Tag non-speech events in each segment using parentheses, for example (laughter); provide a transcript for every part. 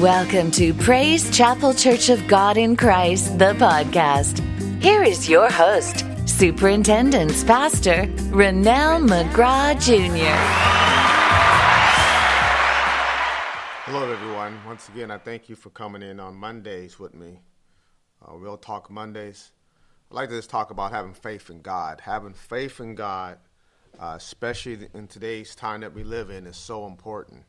Welcome to Praise Chapel Church of God in Christ, the podcast. Here is your host, Superintendent's Pastor, Rennell McGraw Jr. Hello, everyone. Once again, I thank you for coming in on Mondays with me. Uh, we'll talk Mondays. I'd like to just talk about having faith in God. Having faith in God, uh, especially in today's time that we live in, is so important.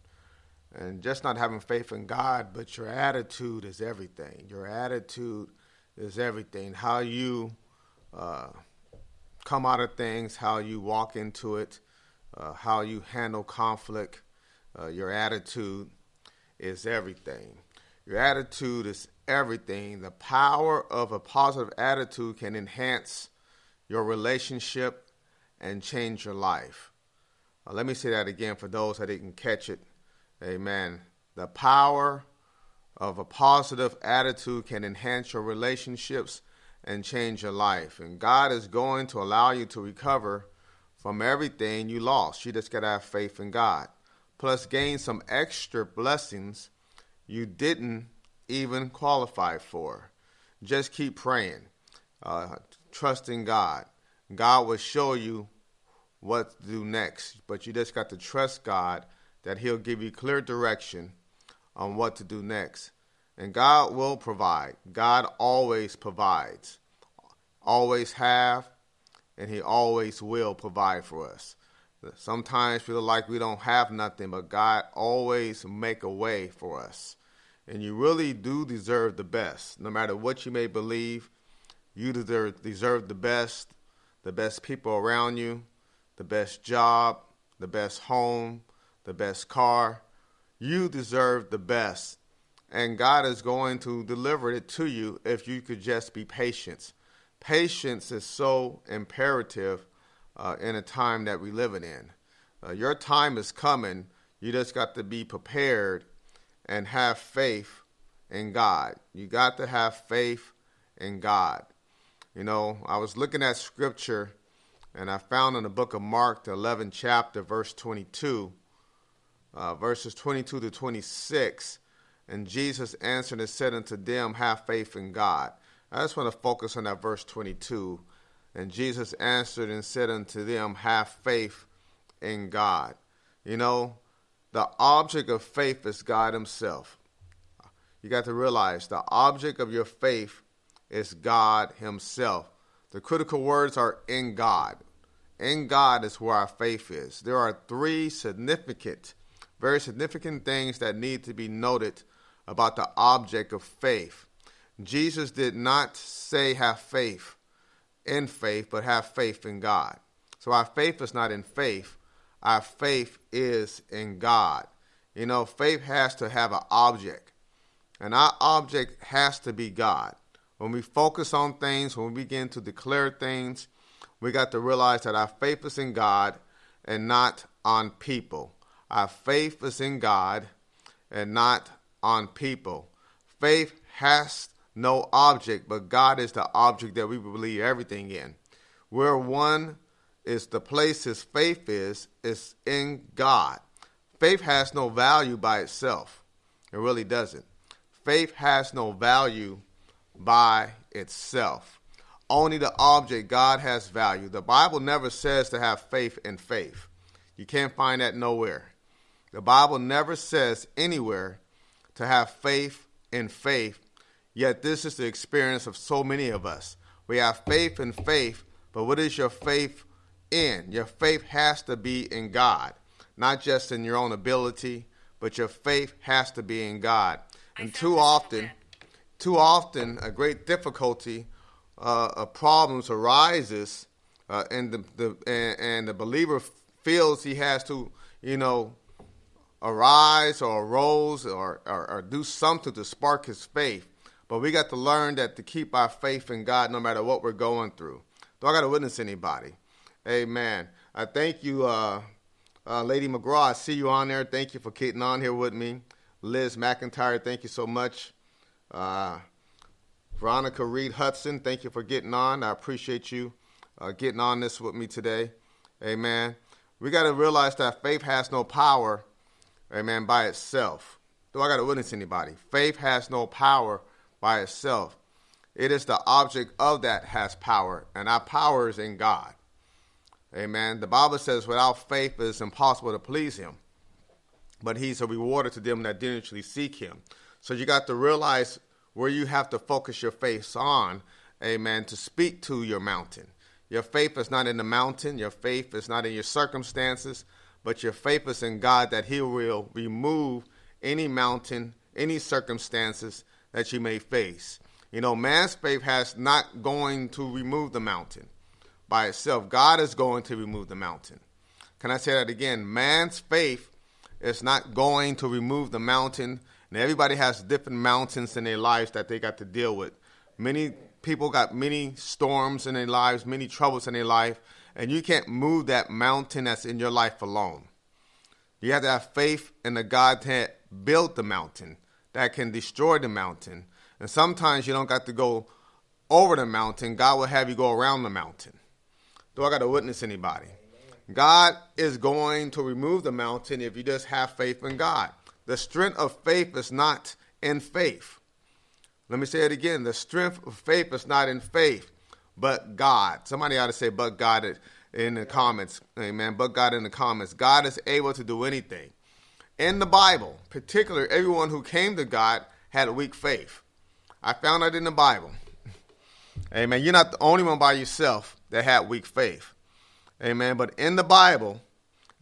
And just not having faith in God, but your attitude is everything. Your attitude is everything. How you uh, come out of things, how you walk into it, uh, how you handle conflict, uh, your attitude is everything. Your attitude is everything. The power of a positive attitude can enhance your relationship and change your life. Uh, let me say that again for those that didn't catch it. Amen. The power of a positive attitude can enhance your relationships and change your life. And God is going to allow you to recover from everything you lost. You just got to have faith in God. Plus, gain some extra blessings you didn't even qualify for. Just keep praying, uh, trusting God. God will show you what to do next, but you just got to trust God that He'll give you clear direction on what to do next. And God will provide. God always provides, always have, and He always will provide for us. Sometimes feel like we don't have nothing, but God always make a way for us. And you really do deserve the best. No matter what you may believe, you deserve, deserve the best, the best people around you, the best job, the best home, the best car. You deserve the best. And God is going to deliver it to you if you could just be patient. Patience is so imperative uh, in a time that we're living in. Uh, your time is coming. You just got to be prepared and have faith in God. You got to have faith in God. You know, I was looking at scripture and I found in the book of Mark, the 11th chapter, verse 22, uh, verses 22 to 26. And Jesus answered and said unto them, Have faith in God. I just want to focus on that verse 22. And Jesus answered and said unto them, Have faith in God. You know, the object of faith is God Himself. You got to realize the object of your faith is God Himself. The critical words are in God. In God is where our faith is. There are three significant very significant things that need to be noted about the object of faith. Jesus did not say have faith in faith, but have faith in God. So our faith is not in faith, our faith is in God. You know, faith has to have an object, and our object has to be God. When we focus on things, when we begin to declare things, we got to realize that our faith is in God and not on people. Our faith is in God and not on people. Faith has no object, but God is the object that we believe everything in. Where one is the place his faith is, is in God. Faith has no value by itself. It really doesn't. Faith has no value by itself. Only the object, God, has value. The Bible never says to have faith in faith. You can't find that nowhere. The Bible never says anywhere to have faith in faith, yet this is the experience of so many of us. We have faith in faith, but what is your faith in? Your faith has to be in God, not just in your own ability, but your faith has to be in God. And too often, too often, a great difficulty uh, of problems arises, uh, and the, the and, and the believer feels he has to, you know, arise or arose or, or, or do something to spark his faith. But we got to learn that to keep our faith in God no matter what we're going through. Do I got to witness anybody? Amen. I thank you, uh, uh, Lady McGraw. I see you on there. Thank you for getting on here with me. Liz McIntyre, thank you so much. Uh, Veronica Reed Hudson, thank you for getting on. I appreciate you uh, getting on this with me today. Amen. We got to realize that faith has no power amen, by itself. Do I got to witness anybody? Faith has no power by itself. It is the object of that has power, and our power is in God. Amen. The Bible says, without faith, it is impossible to please Him. But He's a rewarder to them that diligently seek Him. So you got to realize where you have to focus your faith on, amen, to speak to your mountain. Your faith is not in the mountain, your faith is not in your circumstances, but your faith is in God that He will remove any mountain, any circumstances that you may face. You know, man's faith has not going to remove the mountain by itself. God is going to remove the mountain. Can I say that again? Man's faith is not going to remove the mountain. And everybody has different mountains in their lives that they got to deal with. Many people got many storms in their lives, many troubles in their life, and you can't move that mountain that's in your life alone. You have to have faith in the God that built the mountain, that can destroy the mountain. And sometimes you don't got to go over the mountain. God will have you go around the mountain. Do I got to witness anybody? God is going to remove the mountain if you just have faith in God. The strength of faith is not in faith. Let me say it again. The strength of faith is not in faith, but God. Somebody ought to say, but God in the comments. Amen. But God in the comments. God is able to do anything. In the Bible, particularly everyone who came to God had a weak faith. I found that in the Bible. (laughs) Amen. You're not the only one by yourself that had weak faith. Amen. But in the Bible,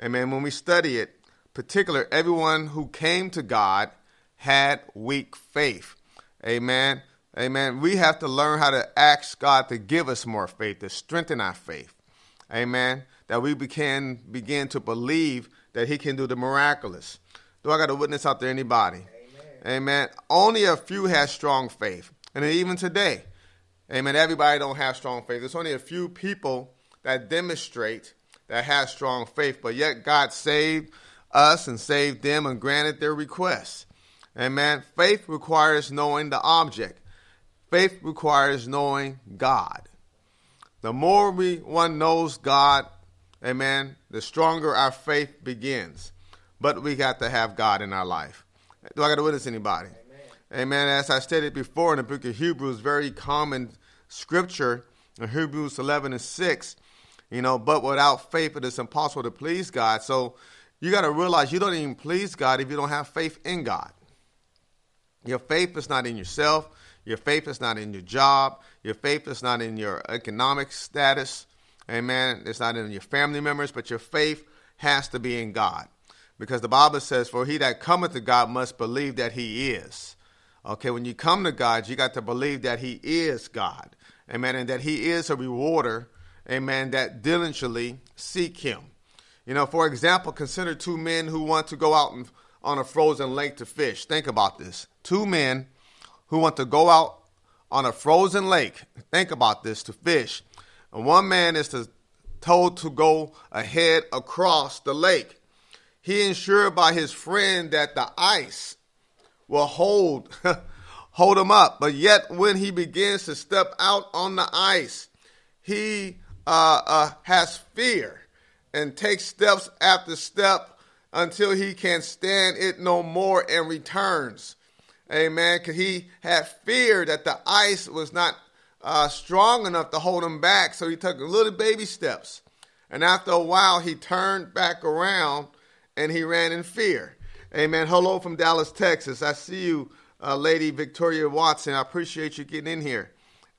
amen, when we study it, particular everyone who came to God had weak faith. Amen. Amen. We have to learn how to ask God to give us more faith, to strengthen our faith. Amen. That we begin begin to believe that He can do the miraculous. Do I got a witness out there? Anybody? Amen. Amen. Only a few have strong faith, and even today, Amen. Everybody don't have strong faith. There's only a few people that demonstrate that have strong faith, but yet God saved us and saved them and granted their requests. Amen. Faith requires knowing the object. Faith requires knowing God. The more we one knows God, amen, the stronger our faith begins. But we got to have God in our life. Do I got to witness anybody? Amen. amen. As I stated before in the book of Hebrews, very common scripture in Hebrews 11 and 6, you know, but without faith it is impossible to please God. So you got to realize you don't even please God if you don't have faith in God. Your faith is not in yourself. Your faith is not in your job. Your faith is not in your economic status. Amen. It's not in your family members, but your faith has to be in God. Because the Bible says, For he that cometh to God must believe that he is. Okay, when you come to God, you got to believe that he is God. Amen. And that he is a rewarder. Amen. That diligently seek him. You know, for example, consider two men who want to go out on a frozen lake to fish. Think about this. Two men who want to go out on a frozen lake. Think about this to fish. And one man is to, told to go ahead across the lake. He ensured by his friend that the ice will hold (laughs) hold him up. But yet when he begins to step out on the ice, he uh, uh, has fear and takes steps after step until he can stand it no more and returns. Amen. Because he had fear that the ice was not uh, strong enough to hold him back. So he took little baby steps. And after a while, he turned back around and he ran in fear. Amen. Hello from Dallas, Texas. I see you, uh, Lady Victoria Watson. I appreciate you getting in here.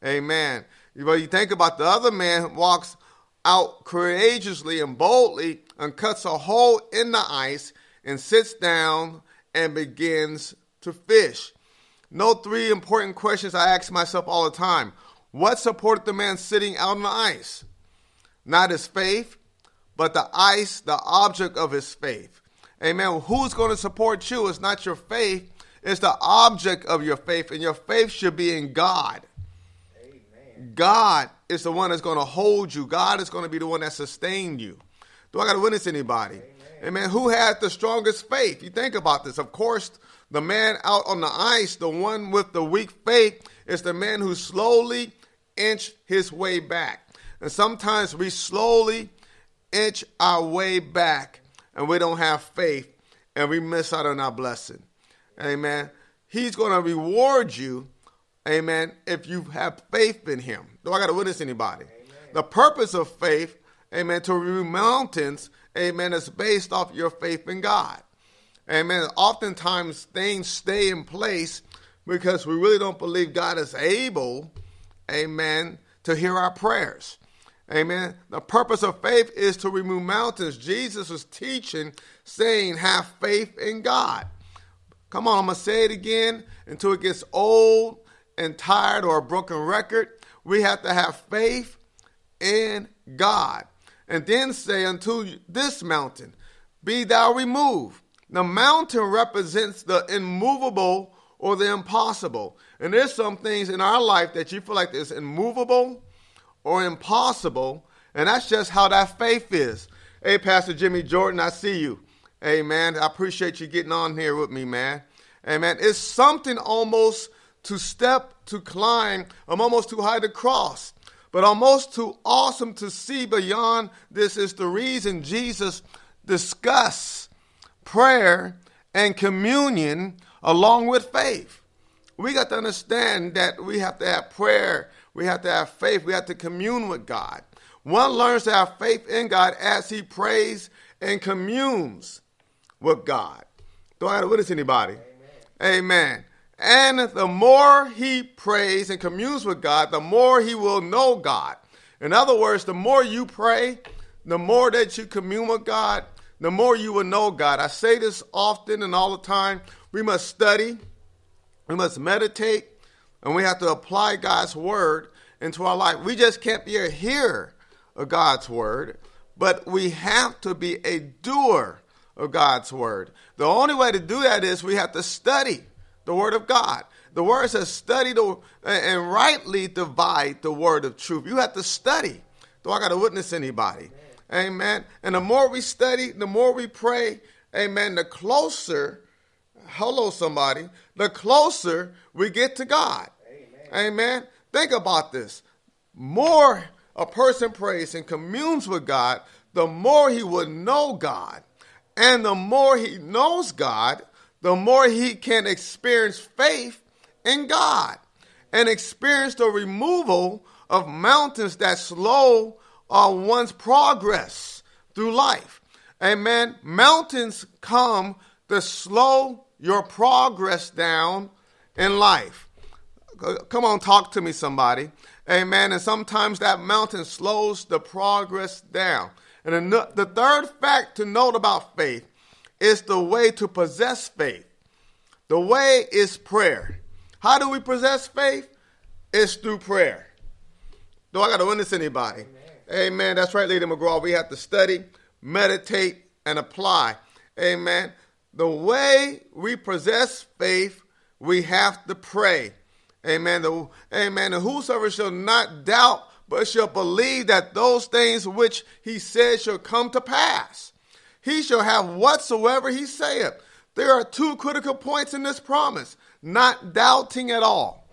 Amen. But you think about the other man walks out courageously and boldly and cuts a hole in the ice and sits down and begins to fish. Note three important questions I ask myself all the time. What supported the man sitting out on the ice? Not his faith, but the ice, the object of his faith. Amen. Who's going to support you? It's not your faith, it's the object of your faith, and your faith should be in God. Amen. God is the one that's going to hold you. God is going to be the one that sustained you. Do I got to witness anybody? Amen. Amen. Who has the strongest faith? You think about this. Of course, the man out on the ice, the one with the weak faith, is the man who slowly inch his way back. And sometimes we slowly inch our way back and we don't have faith and we miss out on our blessing. Amen. He's going to reward you, amen, if you have faith in him. Do I got to witness anybody? Amen. The purpose of faith, amen, to remove mountains, amen, is based off your faith in God. Amen. Oftentimes things stay in place because we really don't believe God is able, amen, to hear our prayers. Amen. The purpose of faith is to remove mountains. Jesus was teaching, saying, have faith in God. Come on, I'm going to say it again until it gets old and tired or a broken record. We have to have faith in God. And then say unto this mountain, be thou removed. The mountain represents the immovable or the impossible. And there's some things in our life that you feel like is immovable or impossible. And that's just how that faith is. Hey, Pastor Jimmy Jordan, I see you. Hey, man, I appreciate you getting on here with me, man. Amen. It's something almost to step, to climb. I'm almost too high to cross, but almost too awesome to see beyond this is the reason Jesus discussed prayer and communion along with faith. We got to understand that we have to have prayer, we have to have faith, we have to commune with God. One learns to have faith in God as he prays and communes with God. Do I have to witness anybody? Amen. Amen. And the more he prays and communes with God, the more he will know God. In other words, the more you pray, the more that you commune with God, the more you will know God. I say this often and all the time. We must study, we must meditate, and we have to apply God's word into our life. We just can't be a hearer of God's word, but we have to be a doer of God's word. The only way to do that is we have to study the word of God. The word says study the, and rightly divide the word of truth. You have to study. Do I got to witness anybody? Amen. And the more we study, the more we pray, amen, the closer, hello somebody, the closer we get to God. Amen. amen. Think about this. More a person prays and communes with God, the more he will know God. And the more he knows God, the more he can experience faith in God and experience the removal of mountains that slow uh, one's progress through life. Amen. Mountains come to slow your progress down in life. Come on, talk to me, somebody. Amen. And sometimes that mountain slows the progress down. And the third fact to note about faith is the way to possess faith. The way is prayer. How do we possess faith? It's through prayer. Do I got to witness anybody? Amen. Amen. That's right, Lady McGraw. We have to study, meditate, and apply. Amen. The way we possess faith, we have to pray. Amen. The, amen. And whosoever shall not doubt, but shall believe that those things which he said shall come to pass. He shall have whatsoever he saith. There are two critical points in this promise not doubting at all.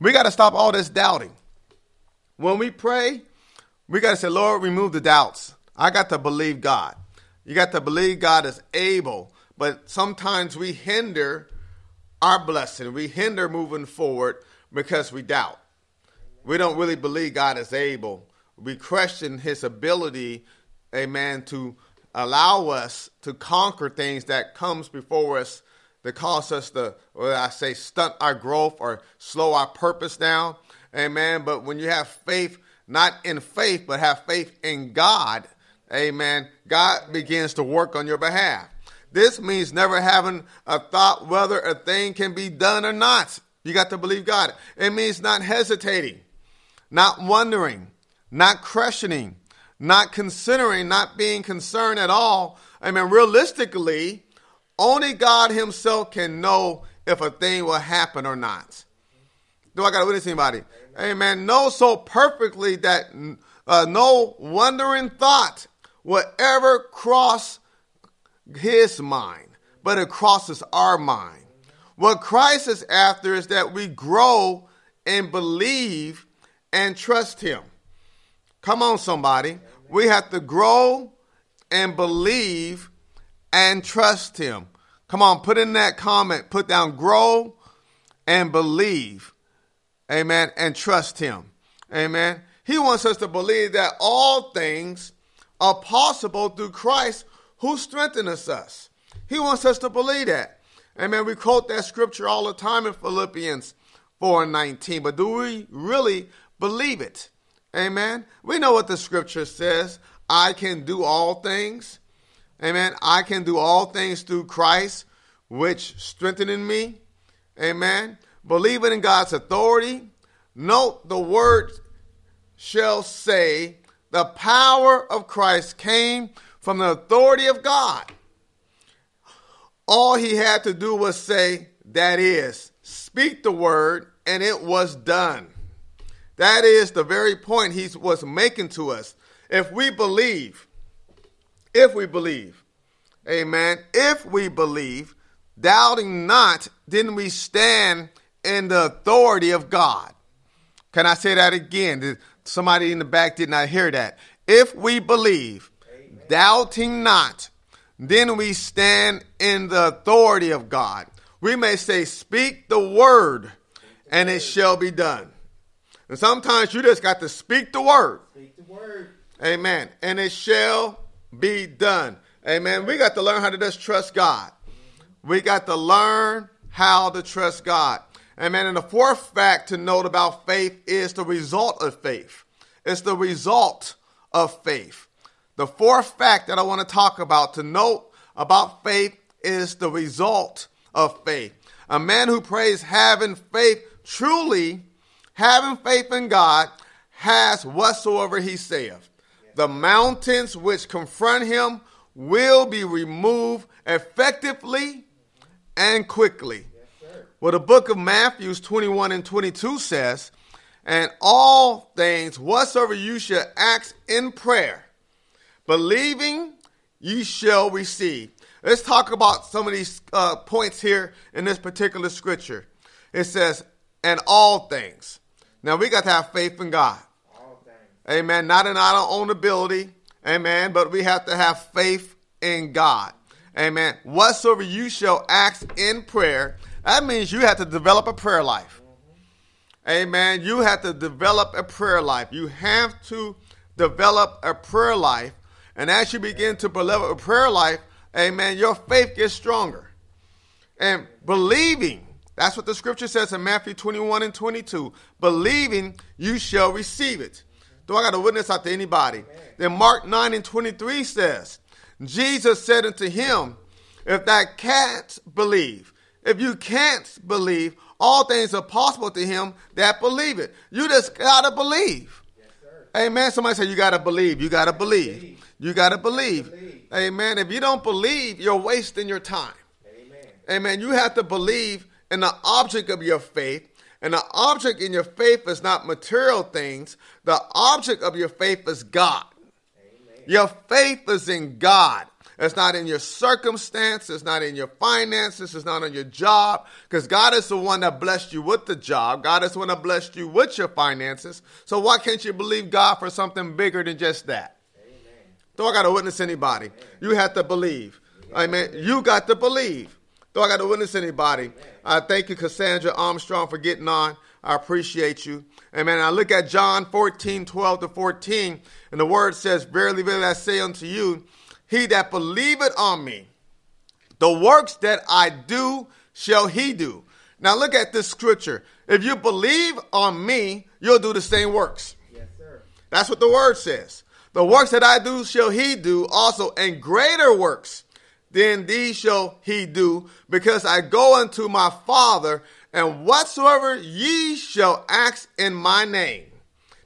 We got to stop all this doubting. When we pray, we got to say, Lord, remove the doubts. I got to believe God. You got to believe God is able. But sometimes we hinder our blessing, we hinder moving forward because we doubt. We don't really believe God is able. We question his ability, amen, to allow us to conquer things that comes before us that cause us to, or I say, stunt our growth or slow our purpose down. Amen. But when you have faith, not in faith, but have faith in God, amen, God begins to work on your behalf. This means never having a thought whether a thing can be done or not. You got to believe God. It means not hesitating, not wondering, not questioning, not considering, not being concerned at all. I mean, realistically, only God Himself can know if a thing will happen or not. Do I got to witness anybody? Amen. Know so perfectly that uh, no wondering thought will ever cross His mind, but it crosses our mind. What Christ is after is that we grow and believe and trust Him. Come on, somebody. We have to grow and believe and trust Him. Come on, put in that comment, put down grow and believe. Amen. And trust him. Amen. He wants us to believe that all things are possible through Christ who strengthens us. He wants us to believe that. Amen. We quote that scripture all the time in Philippians 4 and 19, but do we really believe it? Amen. We know what the scripture says. I can do all things. Amen. I can do all things through Christ, which strengthening me. Amen. Believing in God's authority. Note the word shall say the power of Christ came from the authority of God. All he had to do was say, that is, speak the word, and it was done. That is the very point he was making to us. If we believe, if we believe, amen, if we believe, doubting not, then we stand in the authority of God. Can I say that again? Somebody in the back did not hear that. If we believe, Amen. doubting not, then we stand in the authority of God. We may say, Speak the word, and it shall be done. And sometimes you just got to speak the word. Speak the word. Amen. And it shall be done. Amen. We got to learn how to just trust God. We got to learn how to trust God. Amen. And the fourth fact to note about faith is the result of faith. It's the result of faith. The fourth fact that I want to talk about to note about faith is the result of faith. A man who prays having faith, truly having faith in God, has whatsoever he saith. The mountains which confront him will be removed effectively and quickly. Well, the book of Matthews 21 and 22 says, And all things whatsoever you shall ask in prayer, believing you shall receive. Let's talk about some of these uh, points here in this particular scripture. It says, and all things. Now we got to have faith in God. Amen. Not in our own ability. Amen. But we have to have faith in God. Amen. Whatsoever you shall ask in prayer, that means you have to develop a prayer life. Amen. You have to develop a prayer life. You have to develop a prayer life. And as you begin to develop a prayer life, amen, your faith gets stronger. And believing, that's what the scripture says in Matthew 21 and 22. Believing, you shall receive it. Do I got a witness out to anybody? Then Mark 9 and 23 says, Jesus said unto him, If thou canst believe, if you can't believe, all things are possible to him that believe it. You just gotta believe. Yes, Amen. Somebody say you gotta believe. You gotta believe. believe. You gotta believe. believe. Amen. If you don't believe, you're wasting your time. Amen. Amen. You have to believe in the object of your faith. And the object in your faith is not material things. The object of your faith is God. Amen. Your faith is in God. It's not in your circumstance. It's not in your finances. It's not on your job. Because God is the one that blessed you with the job. God is the one that blessed you with your finances. So why can't you believe God for something bigger than just that? Amen. Do I got to witness anybody? Amen. You have to believe. Amen. You got to believe. Do I got to witness anybody? I thank you, Cassandra Armstrong, for getting on. I appreciate you. Amen. I look at John 14, 12 to 14, and the word says, Verily, verily, I say unto you, he that believeth on me, the works that I do shall he do. Now look at this scripture. If you believe on me, you'll do the same works. Yes, sir. That's what the word says. The works that I do shall he do also, and greater works than these shall he do, because I go unto my Father, and whatsoever ye shall ask in my name,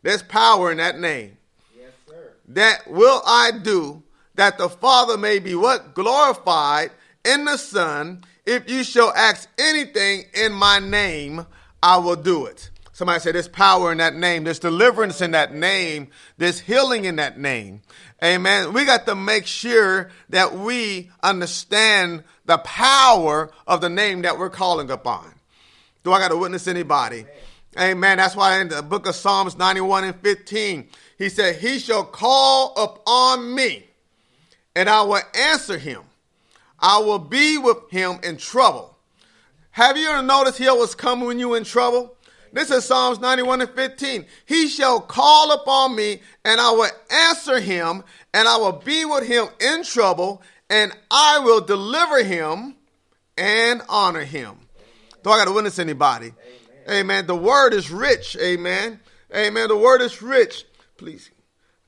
there's power in that name. Yes, sir. That will I do, that the Father may be what? Glorified in the Son. If you shall ask anything in my name, I will do it. Somebody say there's power in that name, there's deliverance in that name, there's healing in that name. Amen. We got to make sure that we understand the power of the name that we're calling upon. Do I got to witness anybody? Amen. That's why in the book of Psalms 91 and 15, he said, He shall call upon me and I will answer him. I will be with him in trouble. Have you ever noticed he always come when you in trouble? This is Psalms 91 and 15. He shall call upon me and I will answer him and I will be with him in trouble and I will deliver him and honor him. Do I got to witness anybody? Amen. Amen. The word is rich. Amen. Amen. The word is rich. Please.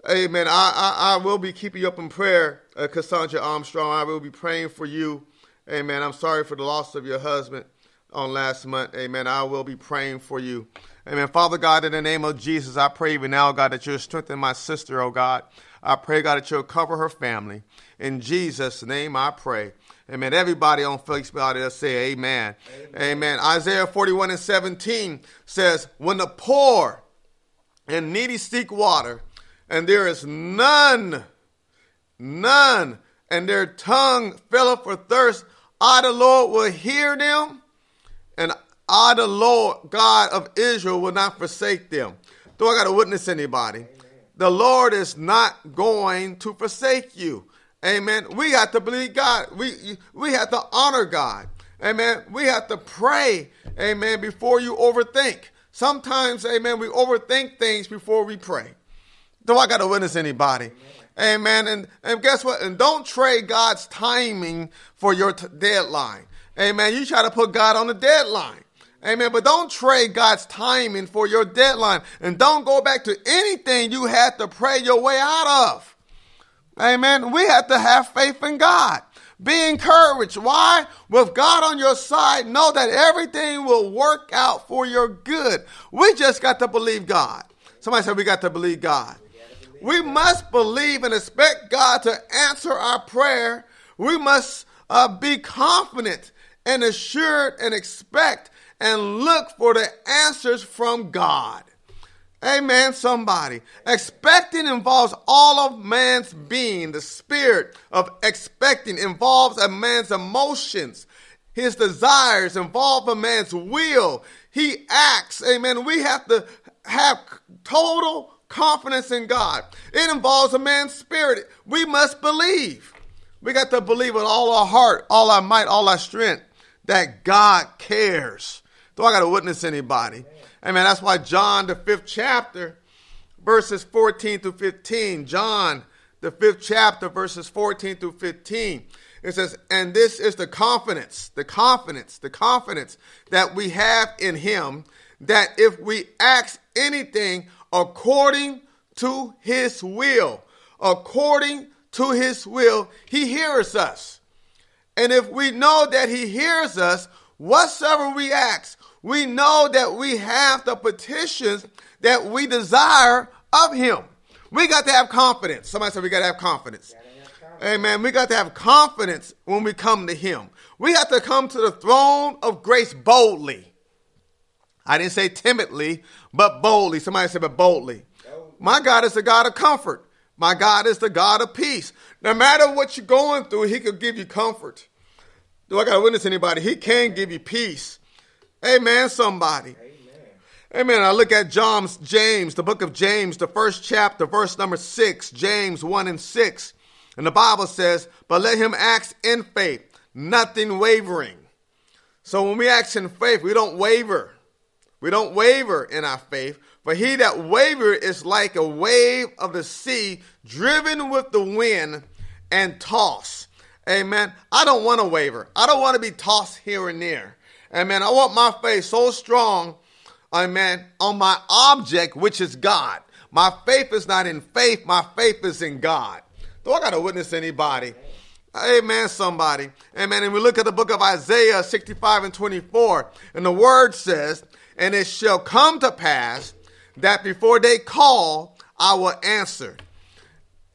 Amen. I, I, I will be keeping you up in prayer, uh, Cassandra Armstrong. I will be praying for you. Amen. I'm sorry for the loss of your husband on last month. Amen. I will be praying for you. Amen. Father God, in the name of Jesus, I pray even now, God, that you'll strengthen my sister, oh God. I pray, God, that you'll cover her family. In Jesus' name I pray. Amen. Everybody on Facebook out there say amen. amen. Amen. Isaiah 41 and 17 says, When the poor and needy seek water, and there is none, none, and their tongue filleth for thirst, I, the Lord, will hear them and I, the Lord God of Israel, will not forsake them. Do I got to witness anybody? Amen. The Lord is not going to forsake you. Amen. We have to believe God. We we have to honor God. Amen. We have to pray. Amen. Before you overthink. Sometimes, amen, we overthink things before we pray. Do I got to witness anybody? Amen. And, and guess what? And don't trade God's timing for your t- deadline. Amen. You try to put God on the deadline. Amen. But don't trade God's timing for your deadline. And don't go back to anything you had to pray your way out of. Amen. We have to have faith in God. Be encouraged. Why? With God on your side, know that everything will work out for your good. We just got to believe God. Somebody said we got to believe God. We must believe and expect God to answer our prayer. We must uh, be confident and assured and expect and look for the answers from God. Amen, somebody. Expecting involves all of man's being. The spirit of expecting involves a man's emotions. His desires involve a man's will. He acts. Amen. We have to have total confidence in God. It involves a man's spirit. We must believe. We got to believe with all our heart, all our might, all our strength that God cares. Do I got to witness anybody? Amen. That's why John, the fifth chapter, verses 14 through 15. John, the fifth chapter, verses 14 through 15. It says, and this is the confidence, the confidence, the confidence that we have in him that if we ask anything according to his will, according to his will, he hears us. And if we know that he hears us, whatsoever we ask, we know that we have the petitions that we desire of him. We got to have confidence. Somebody said we got to have confidence. Amen. We got to have confidence when we come to him. We have to come to the throne of grace boldly. I didn't say timidly, but boldly. Somebody said, but boldly. My God is the God of comfort. My God is the God of peace. No matter what you're going through, He could give you comfort. Do I got to witness anybody? He can give you peace. Amen, somebody. Amen. Amen. I look at John's James, the book of James, the first chapter, verse number six, James 1 and 6. And the Bible says, But let him act in faith, nothing wavering. So when we act in faith, we don't waver. We don't waver in our faith. For he that waver is like a wave of the sea driven with the wind and tossed. Amen. I don't want to waver. I don't want to be tossed here and there. Amen. I want my faith so strong, amen, on my object, which is God. My faith is not in faith, my faith is in God. Do I got to witness anybody? Amen, somebody. Amen. And we look at the book of Isaiah 65 and 24, and the word says, And it shall come to pass that before they call, I will answer.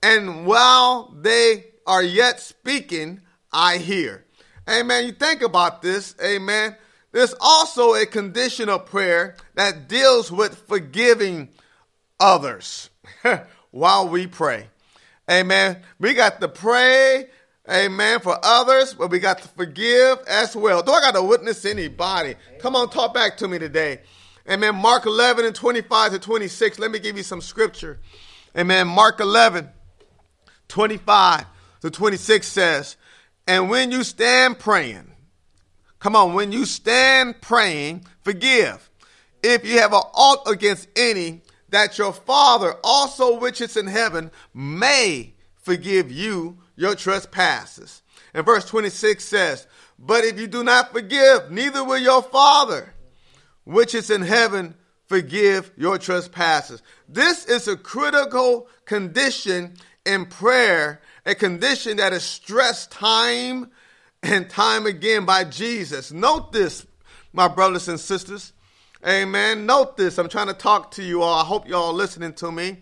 And while they are yet speaking, I hear. Amen. You think about this. Amen. There's also a condition of prayer that deals with forgiving others (laughs) while we pray. Amen. We got to pray, amen, for others, but we got to forgive as well. Do I got to witness anybody? Come on, talk back to me today. Amen. Mark 11 and 25 to 26. Let me give you some scripture. Amen. Mark 11, 25 to 26 says, And when you stand praying, come on, when you stand praying, forgive. If you have an ought against any, that your Father also which is in heaven may forgive you your trespasses. And verse 26 says, But if you do not forgive, neither will your Father which is in heaven forgive your trespasses. This is a critical condition in prayer, a condition that is stressed time and time again by Jesus. Note this, my brothers and sisters. Amen. Note this. I'm trying to talk to you all. I hope you all listening to me.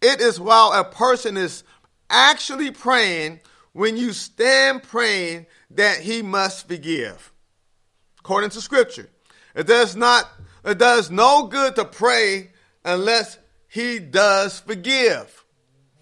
It is while a person is actually praying, when you stand praying, that he must forgive. According to scripture. It does not, it does no good to pray unless he does forgive.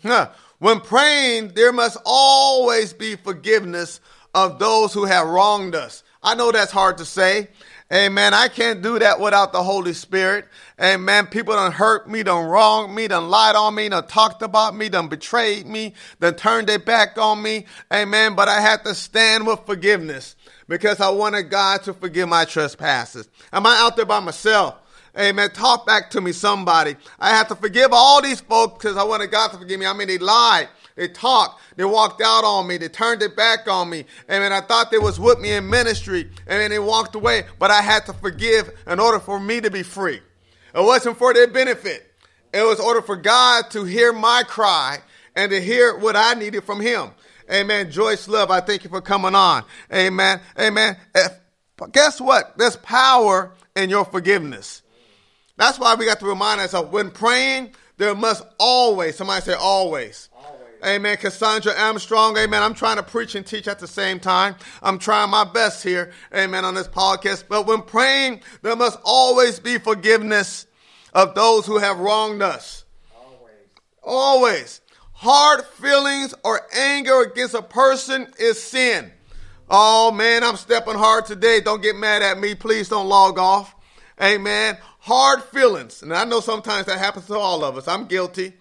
Huh. When praying, there must always be forgiveness of those who have wronged us. I know that's hard to say. Amen. I can't do that without the Holy Spirit. Amen. People done hurt me, done wrong me, done lied on me, done talked about me, done betrayed me, done turned their back on me. Amen. But I had to stand with forgiveness because I wanted God to forgive my trespasses. Am I out there by myself? Amen. Talk back to me, somebody. I have to forgive all these folks because I wanted God to forgive me. I mean, they lied. They talked. They walked out on me. They turned their back on me. And then I thought they was with me in ministry. And then they walked away. But I had to forgive in order for me to be free. It wasn't for their benefit. It was order for God to hear my cry and to hear what I needed from him. Amen. Joyce Love, I thank you for coming on. Amen. Amen. Eh, if, guess what? There's power in your forgiveness. That's why we got to remind ourselves when praying, there must always, somebody say always. always. Amen. Cassandra Armstrong. Amen. I'm trying to preach and teach at the same time. I'm trying my best here. Amen. On this podcast. But when praying, there must always be forgiveness of those who have wronged us. Always. Always. Hard feelings or anger against a person is sin. Oh man, I'm stepping hard today. Don't get mad at me. Please don't log off. Amen. Hard feelings. And I know sometimes that happens to all of us. I'm guilty.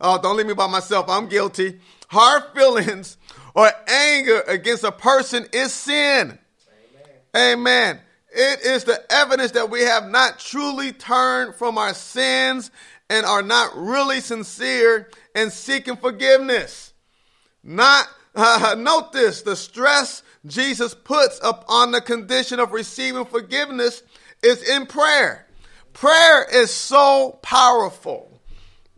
Oh, don't leave me by myself. I'm guilty. Hard feelings or anger against a person is sin. Amen. Amen. It is the evidence that we have not truly turned from our sins and are not really sincere in seeking forgiveness. Not (laughs) uh, note this: the stress Jesus puts upon the condition of receiving forgiveness is in prayer. Prayer is so powerful.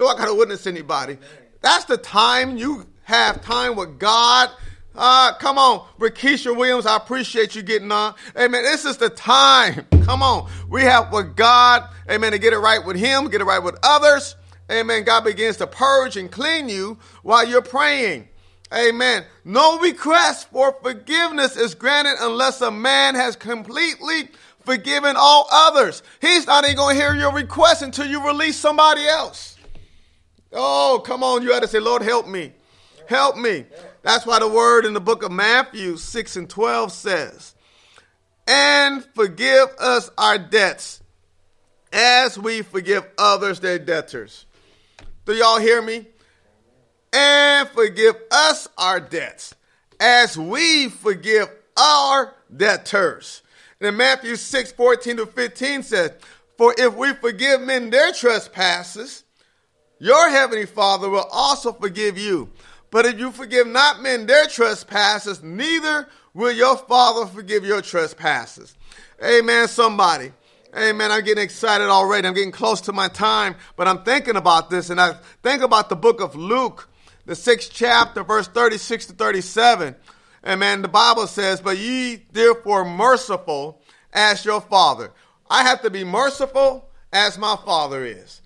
Do I got to witness anybody? That's the time you have time with God. Uh, come on, Rakisha Williams, I appreciate you getting on. Amen. This is the time. Come on. We have with God, amen, to get it right with Him, get it right with others. Amen. God begins to purge and clean you while you're praying. Amen. No request for forgiveness is granted unless a man has completely forgiven all others. He's not even going to hear your request until you release somebody else. Oh, come on. You had to say, Lord, help me. Help me. That's why the word in the book of Matthew 6 and 12 says, and forgive us our debts as we forgive others their debtors. Do y'all hear me? And forgive us our debts as we forgive our debtors. And Matthew 6, 14 to 15 says, For if we forgive men their trespasses, your heavenly Father will also forgive you. But if you forgive not men their trespasses, neither will your Father forgive your trespasses. Amen, somebody. Amen. I'm getting excited already. I'm getting close to my time, but I'm thinking about this and I think about the book of Luke, the sixth chapter, verse 36 to 37. Amen. The Bible says, But ye therefore merciful as your Father. I have to be merciful as my Father is.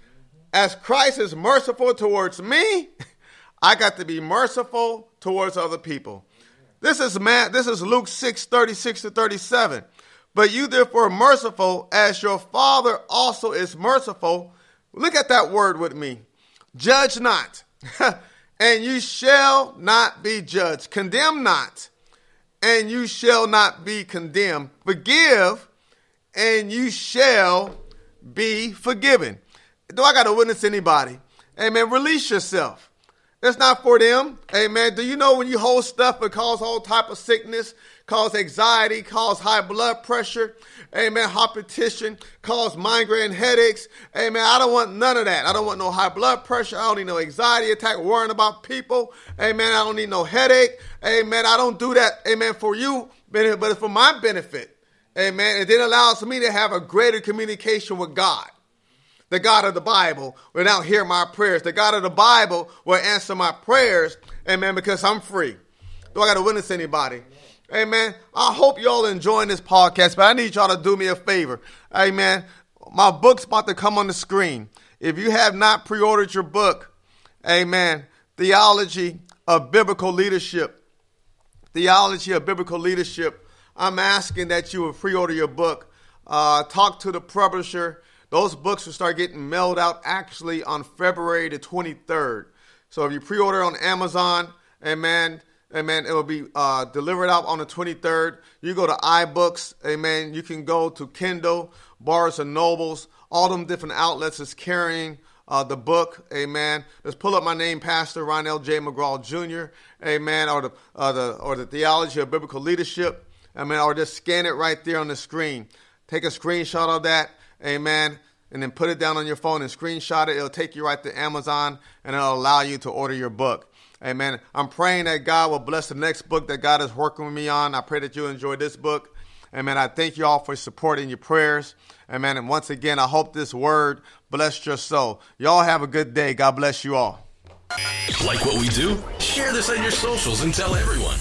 As Christ is merciful towards me, (laughs) I got to be merciful towards other people. This is man, this is Luke 6, 36 to 37. But you therefore merciful as your Father also is merciful. Look at that word with me. Judge not, (laughs) and you shall not be judged. Condemn not, and you shall not be condemned. Forgive, and you shall be forgiven. Do I got to witness anybody? Amen. Release yourself. That's not for them. Amen. Do you know when you hold stuff it cause all type of sickness, cause anxiety, cause high blood pressure, amen, hypertension, cause migraine headaches. Amen. I don't want none of that. I don't want no high blood pressure. I don't need no anxiety attack, worrying about people. Amen. I don't need no headache. Amen. I don't do that. Amen. For you, but it's for my benefit. Amen. It then allows me to have a greater communication with God the God of the Bible will now hear my prayers. The God of the Bible will answer my prayers. Amen. Because I'm free. Do I got to witness anybody? Amen. I hope y'all enjoying this podcast, but I need y'all to do me a favor. Amen. My book's about to come on the screen. If you have not pre-ordered your book, amen, Theology of Biblical Leadership, Theology of Biblical Leadership, I'm asking that you would pre-order your book. Uh, talk to the publisher those books will start getting mailed out actually on February the 23rd. So if you pre-order on Amazon, amen, amen, it will be uh, delivered out on the 23rd. You go to iBooks, amen. You can go to Kindle, Barnes and Nobles, all them different outlets is carrying uh, the book, amen. Just pull up my name, Pastor Ronell J. McGraw Jr., amen, or the, uh, the, or the Theology of Biblical Leadership, amen, or just scan it right there on the screen. Take a screenshot of that Amen. And then put it down on your phone and screenshot it. It'll take you right to Amazon and it'll allow you to order your book. Amen. I'm praying that God will bless the next book that God is working with me on. I pray that you enjoy this book. Amen. I thank you all for supporting your prayers. Amen. And once again, I hope this word blessed your soul. Y'all have a good day. God bless you all. Like what we do? Share this on your socials and tell everyone.